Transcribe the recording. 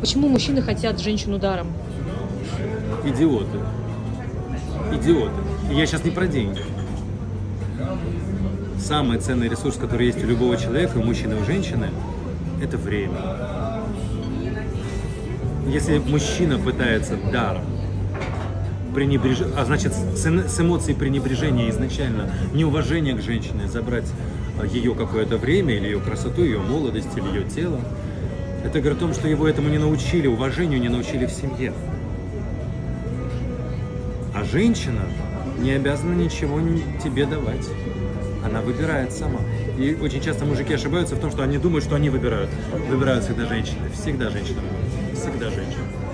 Почему мужчины хотят женщину даром? Идиоты. Идиоты. И я сейчас не про деньги. Самый ценный ресурс, который есть у любого человека, у мужчины и у женщины, это время. Если мужчина пытается даром пренебреж... а значит с, эмо- с эмоцией пренебрежения изначально, неуважения к женщине, забрать а, ее какое-то время, или ее красоту, ее молодость, или ее тело, это говорит о том, что его этому не научили, уважению не научили в семье. А женщина не обязана ничего тебе давать. Она выбирает сама. И очень часто мужики ошибаются в том, что они думают, что они выбирают. Выбирают всегда женщины. Всегда женщина. Всегда женщина.